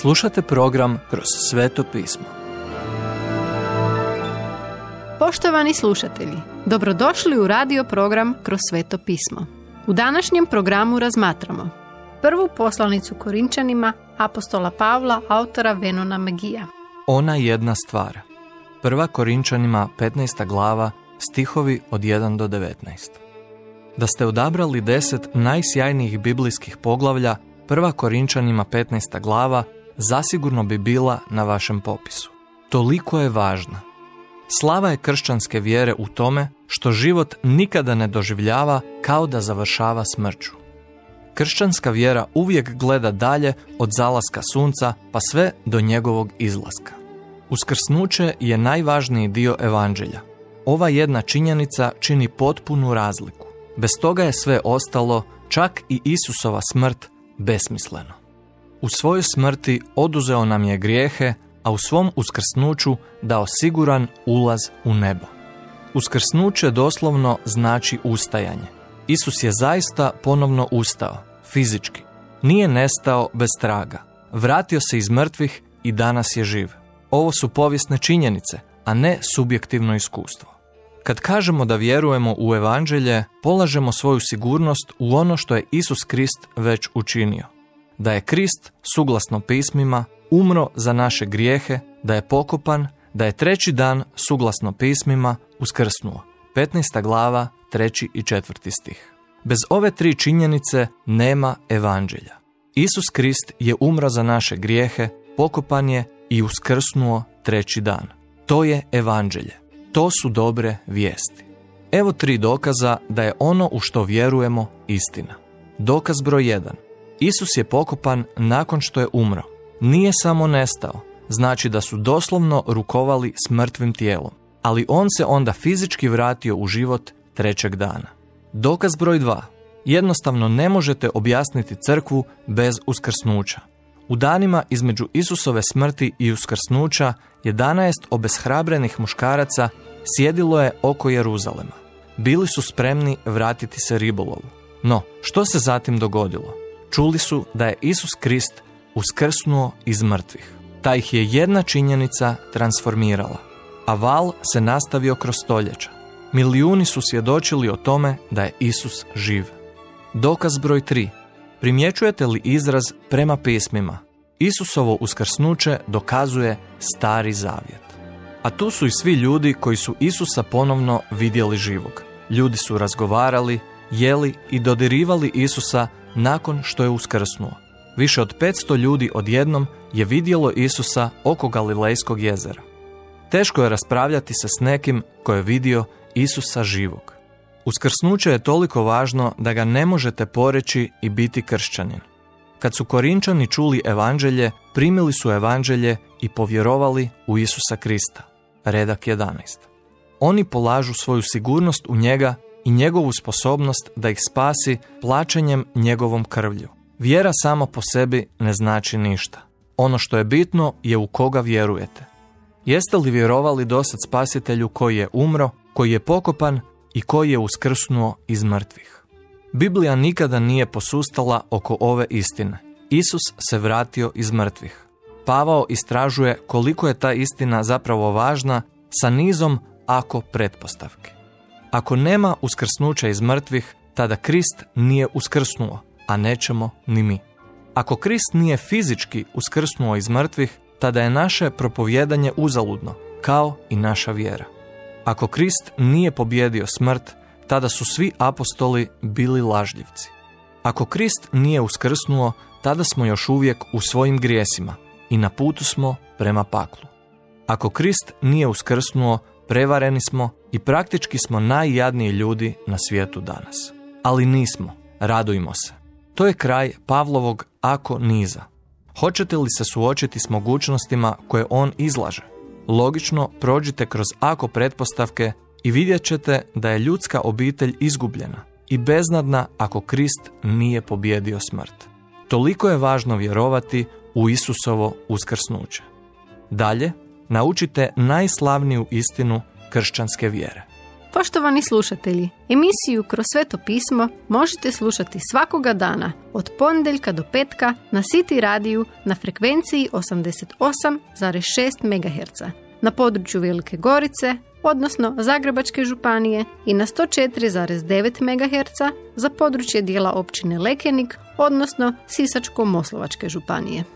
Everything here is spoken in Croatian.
Slušate program Kroz sveto pismo. Poštovani slušatelji, dobrodošli u radio program Kroz sveto pismo. U današnjem programu razmatramo prvu poslanicu Korinčanima apostola Pavla, autora Venona Megija. Ona jedna stvar. Prva Korinčanima 15. glava, stihovi od 1 do 19. Da ste odabrali deset najsjajnijih biblijskih poglavlja, prva Korinčanima 15. glava zasigurno bi bila na vašem popisu. Toliko je važna. Slava je kršćanske vjere u tome što život nikada ne doživljava kao da završava smrću. Kršćanska vjera uvijek gleda dalje od zalaska sunca pa sve do njegovog izlaska. Uskrsnuće je najvažniji dio evanđelja. Ova jedna činjenica čini potpunu razliku. Bez toga je sve ostalo, čak i Isusova smrt, besmisleno. U svojoj smrti oduzeo nam je grijehe, a u svom uskrsnuću dao siguran ulaz u nebo. Uskrsnuće doslovno znači ustajanje. Isus je zaista ponovno ustao, fizički. Nije nestao bez traga. Vratio se iz mrtvih i danas je živ. Ovo su povijesne činjenice, a ne subjektivno iskustvo. Kad kažemo da vjerujemo u evanđelje, polažemo svoju sigurnost u ono što je Isus Krist već učinio. Da je Krist, suglasno pismima, umro za naše grijehe, da je pokopan, da je treći dan, suglasno pismima, uskrsnuo. 15. glava, 3. i 4. stih. Bez ove tri činjenice nema evanđelja. Isus Krist je umro za naše grijehe, pokopan je i uskrsnuo treći dan. To je evanđelje. To su dobre vijesti. Evo tri dokaza da je ono u što vjerujemo istina. Dokaz broj 1. Isus je pokopan nakon što je umro. Nije samo nestao, znači da su doslovno rukovali s mrtvim tijelom, ali on se onda fizički vratio u život trećeg dana. Dokaz broj 2. Jednostavno ne možete objasniti crkvu bez uskrsnuća. U danima između Isusove smrti i uskrsnuća 11 obeshrabrenih muškaraca sjedilo je oko Jeruzalema. Bili su spremni vratiti se ribolovu. No, što se zatim dogodilo? Čuli su da je Isus Krist uskrsnuo iz mrtvih. Ta ih je jedna činjenica transformirala, a val se nastavio kroz stoljeća. Milijuni su svjedočili o tome da je Isus živ. Dokaz broj 3. Primjećujete li izraz prema pismima? Isusovo uskrsnuće dokazuje stari zavjet. A tu su i svi ljudi koji su Isusa ponovno vidjeli živog. Ljudi su razgovarali, jeli i dodirivali Isusa nakon što je uskrsnuo. Više od 500 ljudi odjednom je vidjelo Isusa oko Galilejskog jezera. Teško je raspravljati se s nekim ko je vidio Isusa živog. Uskrsnuće je toliko važno da ga ne možete poreći i biti kršćanin. Kad su Korinčani čuli evanđelje, primili su evanđelje i povjerovali u Isusa Krista. Redak 11. Oni polažu svoju sigurnost u njega i njegovu sposobnost da ih spasi plaćanjem njegovom krvlju. Vjera samo po sebi ne znači ništa. Ono što je bitno je u koga vjerujete. Jeste li vjerovali dosad spasitelju koji je umro, koji je pokopan i koji je uskrsnuo iz mrtvih? Biblija nikada nije posustala oko ove istine. Isus se vratio iz mrtvih. Pavao istražuje koliko je ta istina zapravo važna sa nizom ako pretpostavke. Ako nema uskrsnuća iz mrtvih, tada Krist nije uskrsnuo, a nećemo ni mi. Ako Krist nije fizički uskrsnuo iz mrtvih, tada je naše propovjedanje uzaludno, kao i naša vjera. Ako Krist nije pobjedio smrt, tada su svi apostoli bili lažljivci. Ako Krist nije uskrsnuo, tada smo još uvijek u svojim grijesima i na putu smo prema paklu. Ako Krist nije uskrsnuo, prevareni smo i praktički smo najjadniji ljudi na svijetu danas. Ali nismo, radujmo se. To je kraj Pavlovog ako niza. Hoćete li se suočiti s mogućnostima koje on izlaže? Logično prođite kroz ako pretpostavke i vidjet ćete da je ljudska obitelj izgubljena i beznadna ako Krist nije pobjedio smrt. Toliko je važno vjerovati u Isusovo uskrsnuće. Dalje, naučite najslavniju istinu kršćanske vjere. Poštovani slušatelji, emisiju Kroz sveto pismo možete slušati svakoga dana od ponedjeljka do petka na City radiju na frekvenciji 88,6 MHz na području Velike Gorice, odnosno Zagrebačke županije i na 104,9 MHz za područje dijela općine Lekenik, odnosno Sisačko-Moslovačke županije.